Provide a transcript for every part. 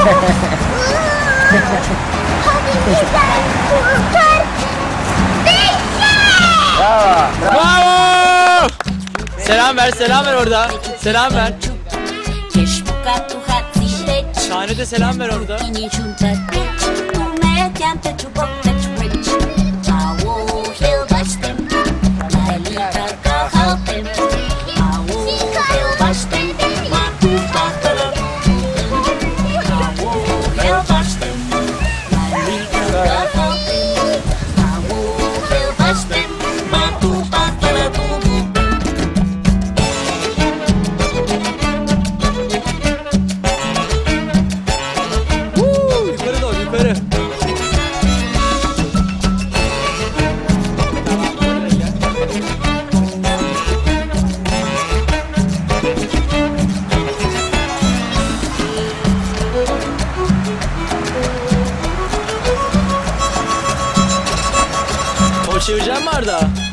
Hadi Bravo. Selam ver, selam ver orada. Selam ver. Şahane selam ver orada. çevireceğim mi Arda?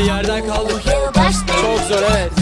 Şimdi yerden kaldık. Çok zor evet.